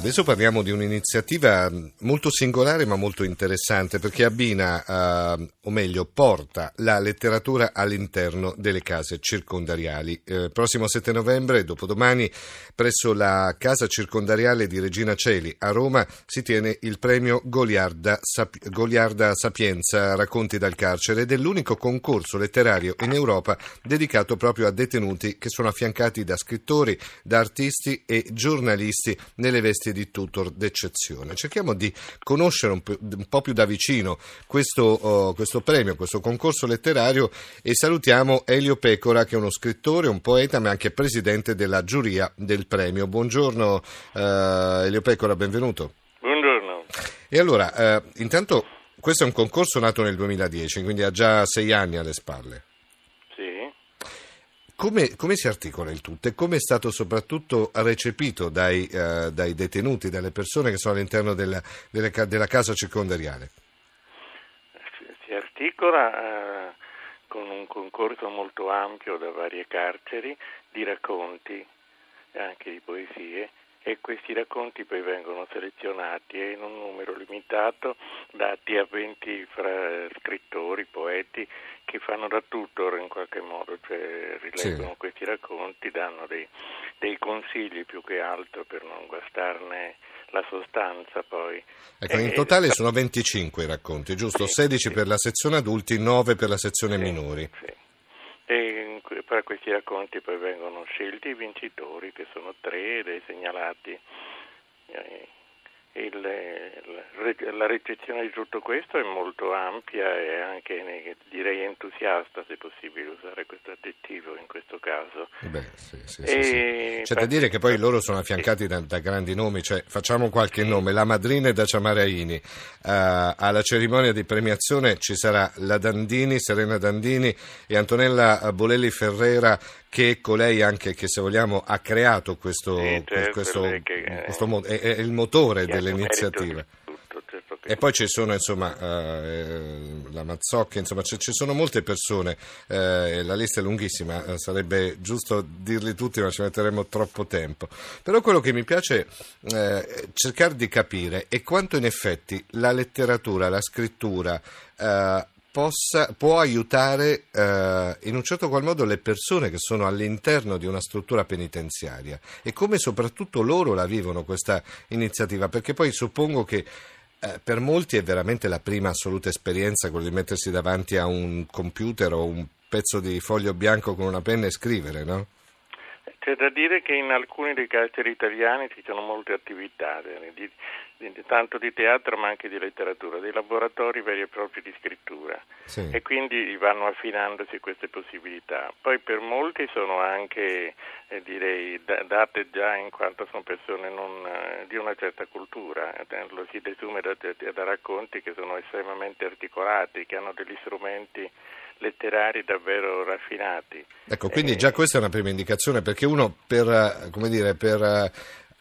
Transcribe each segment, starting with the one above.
Adesso parliamo di un'iniziativa molto singolare ma molto interessante perché abbina, eh, o meglio porta, la letteratura all'interno delle case circondariali. Eh, prossimo 7 novembre, dopodomani, presso la casa circondariale di Regina Celi a Roma si tiene il premio Goliarda, Sap- Goliarda Sapienza Racconti dal carcere ed è l'unico concorso letterario in Europa dedicato proprio a detenuti che sono affiancati da scrittori, da artisti e giornalisti nelle vesti servizi di tutor d'eccezione. Cerchiamo di conoscere un po', un po più da vicino questo, uh, questo, premio, questo concorso letterario e salutiamo Elio Pecora che è uno scrittore, un poeta ma anche presidente della giuria del premio. Buongiorno uh, Elio Pecora, benvenuto. Buongiorno. E allora, uh, intanto questo è un concorso nato nel 2010, quindi ha già sei anni alle spalle. Come, come, si articola il tutto e come è stato soprattutto recepito dai, uh, dai detenuti, dalle persone che sono all'interno della, della, della casa circondariale? Si articola uh, con un concorso molto ampio da varie carceri di racconti, anche di poesie, e questi racconti poi vengono selezionati e in un numero limitato dati a 20 fra scrittori, poeti che fanno da tutor in qualche modo, cioè rileggono sì. questi racconti, danno dei, dei, consigli più che altro per non guastarne la sostanza poi. Ecco, in totale sono 25 i racconti, giusto? Sì, 16 sì. per la sezione adulti, 9 per la sezione minori. Sì. E per questi racconti poi vengono scelti i vincitori, che sono tre, dei segnalati. Eh, il, la ricezione di tutto questo è molto ampia e anche direi entusiasta, se possibile usare questo aggettivo in questo caso. Beh, sì, sì, sì. C'è da dire che poi loro sono affiancati da, da grandi nomi, cioè, facciamo qualche nome, la madrina è da Ciamaraini, uh, alla cerimonia di premiazione ci sarà la Dandini, Serena Dandini e Antonella Bolelli Ferrera che è colei anche che se vogliamo ha creato questo, sì, certo, questo, che, questo è, è, il motore dell'iniziativa. Certo e poi ci sono insomma eh, la Mazzocchi, insomma ci, ci sono molte persone, eh, la lista è lunghissima, eh, sarebbe giusto dirli tutti ma ci metteremo troppo tempo. Però quello che mi piace eh, cercare di capire è quanto in effetti la letteratura, la scrittura eh, possa, può aiutare eh, in un certo qual modo le persone che sono all'interno di una struttura penitenziaria e come soprattutto loro la vivono questa iniziativa, perché poi suppongo che eh, per molti è veramente la prima assoluta esperienza quello di mettersi davanti a un computer o un pezzo di foglio bianco con una penna e scrivere, no? C'è da dire che in alcuni dei carceri italiani ci sono molte attività, di, di, tanto di teatro ma anche di letteratura, dei laboratori veri e propri di scrittura sì. e quindi vanno affinandosi queste possibilità. Poi per molti sono anche eh, direi, da, date già in quanto sono persone non, eh, di una certa cultura, eh, lo si desume da, da racconti che sono estremamente articolati, che hanno degli strumenti letterari davvero raffinati. Ecco, quindi già questa è una prima indicazione perché uno per, come dire, per eh,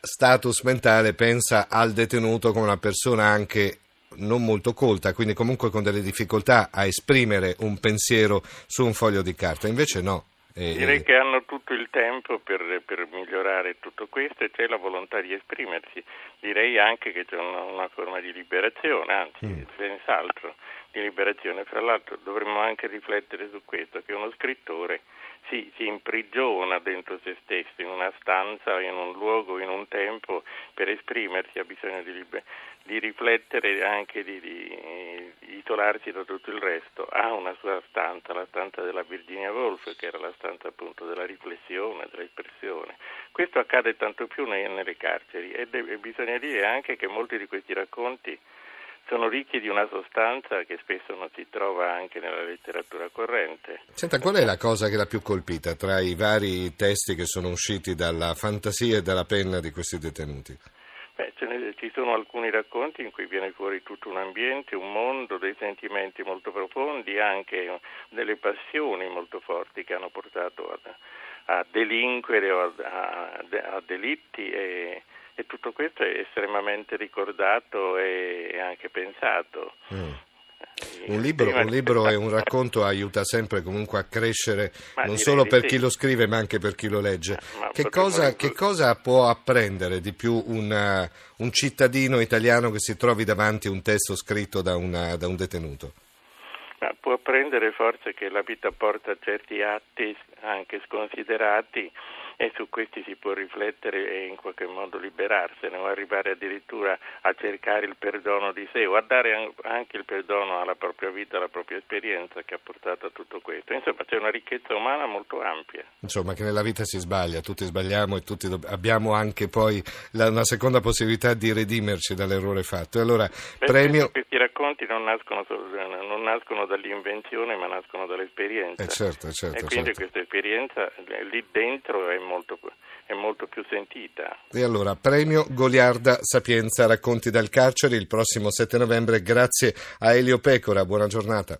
status mentale pensa al detenuto come una persona anche non molto colta, quindi comunque con delle difficoltà a esprimere un pensiero su un foglio di carta, invece no. E... Direi che hanno tutto il tempo per, per, migliorare tutto questo e c'è la volontà di esprimersi. Direi anche che c'è una, una forma di liberazione, anzi, mm. senz'altro di liberazione. Fra l'altro dovremmo anche riflettere su questo, che uno scrittore si, si imprigiona dentro se stesso, in una stanza, in un luogo, in un tempo, per esprimersi ha bisogno di, liber- di riflettere anche di, di, di, isolarsi da tutto il resto. Ha una sua stanza, la stanza della Virginia Woolf, che stanza appunto della riflessione, dell'espressione. Questo accade tanto più nelle carceri e, de- e bisogna dire anche che molti di questi racconti sono ricchi di una sostanza che spesso non si trova anche nella letteratura corrente. Senta, qual è la cosa che l'ha più colpita tra i vari testi che sono usciti dalla fantasia e dalla penna di questi detenuti? Beh, ne, ci sono alcuni racconti in cui viene fuori tutto un ambiente, un mondo, dei sentimenti molto profondi, anche delle passioni molto forti che hanno portato a, a delinquere o a, a, a delitti e e tutto questo è estremamente ricordato e anche pensato. Mm. Un libro, un libro e un racconto aiuta sempre comunque a crescere ma non solo per sì. chi lo scrive ma anche per chi lo legge. Che cosa, che cosa, può apprendere di più una, un cittadino italiano che si trovi davanti a un testo scritto da, una, da un detenuto? Ma può apprendere forse che la vita porta certi atti anche sconsiderati e su questi si può riflettere e in qualche modo liberarsene o arrivare addirittura a cercare il perdono di sé o a dare anche il perdono alla propria vita, alla propria esperienza che ha portato a tutto questo. Insomma c'è una ricchezza umana molto ampia. Insomma che nella vita si sbaglia, tutti sbagliamo e tutti do- abbiamo anche poi la, una seconda possibilità di redimerci dall'errore fatto. E allora, Beh, premio... Questi racconti non nascono, non nascono, dall'invenzione ma nascono dall'esperienza. Eh certo, certo, e quindi certo. questa esperienza lì dentro è molto, è molto più sentita. E allora, premio Goliarda Sapienza, racconti dal carcere il prossimo 7 novembre, grazie a Elio Pecora, buona giornata.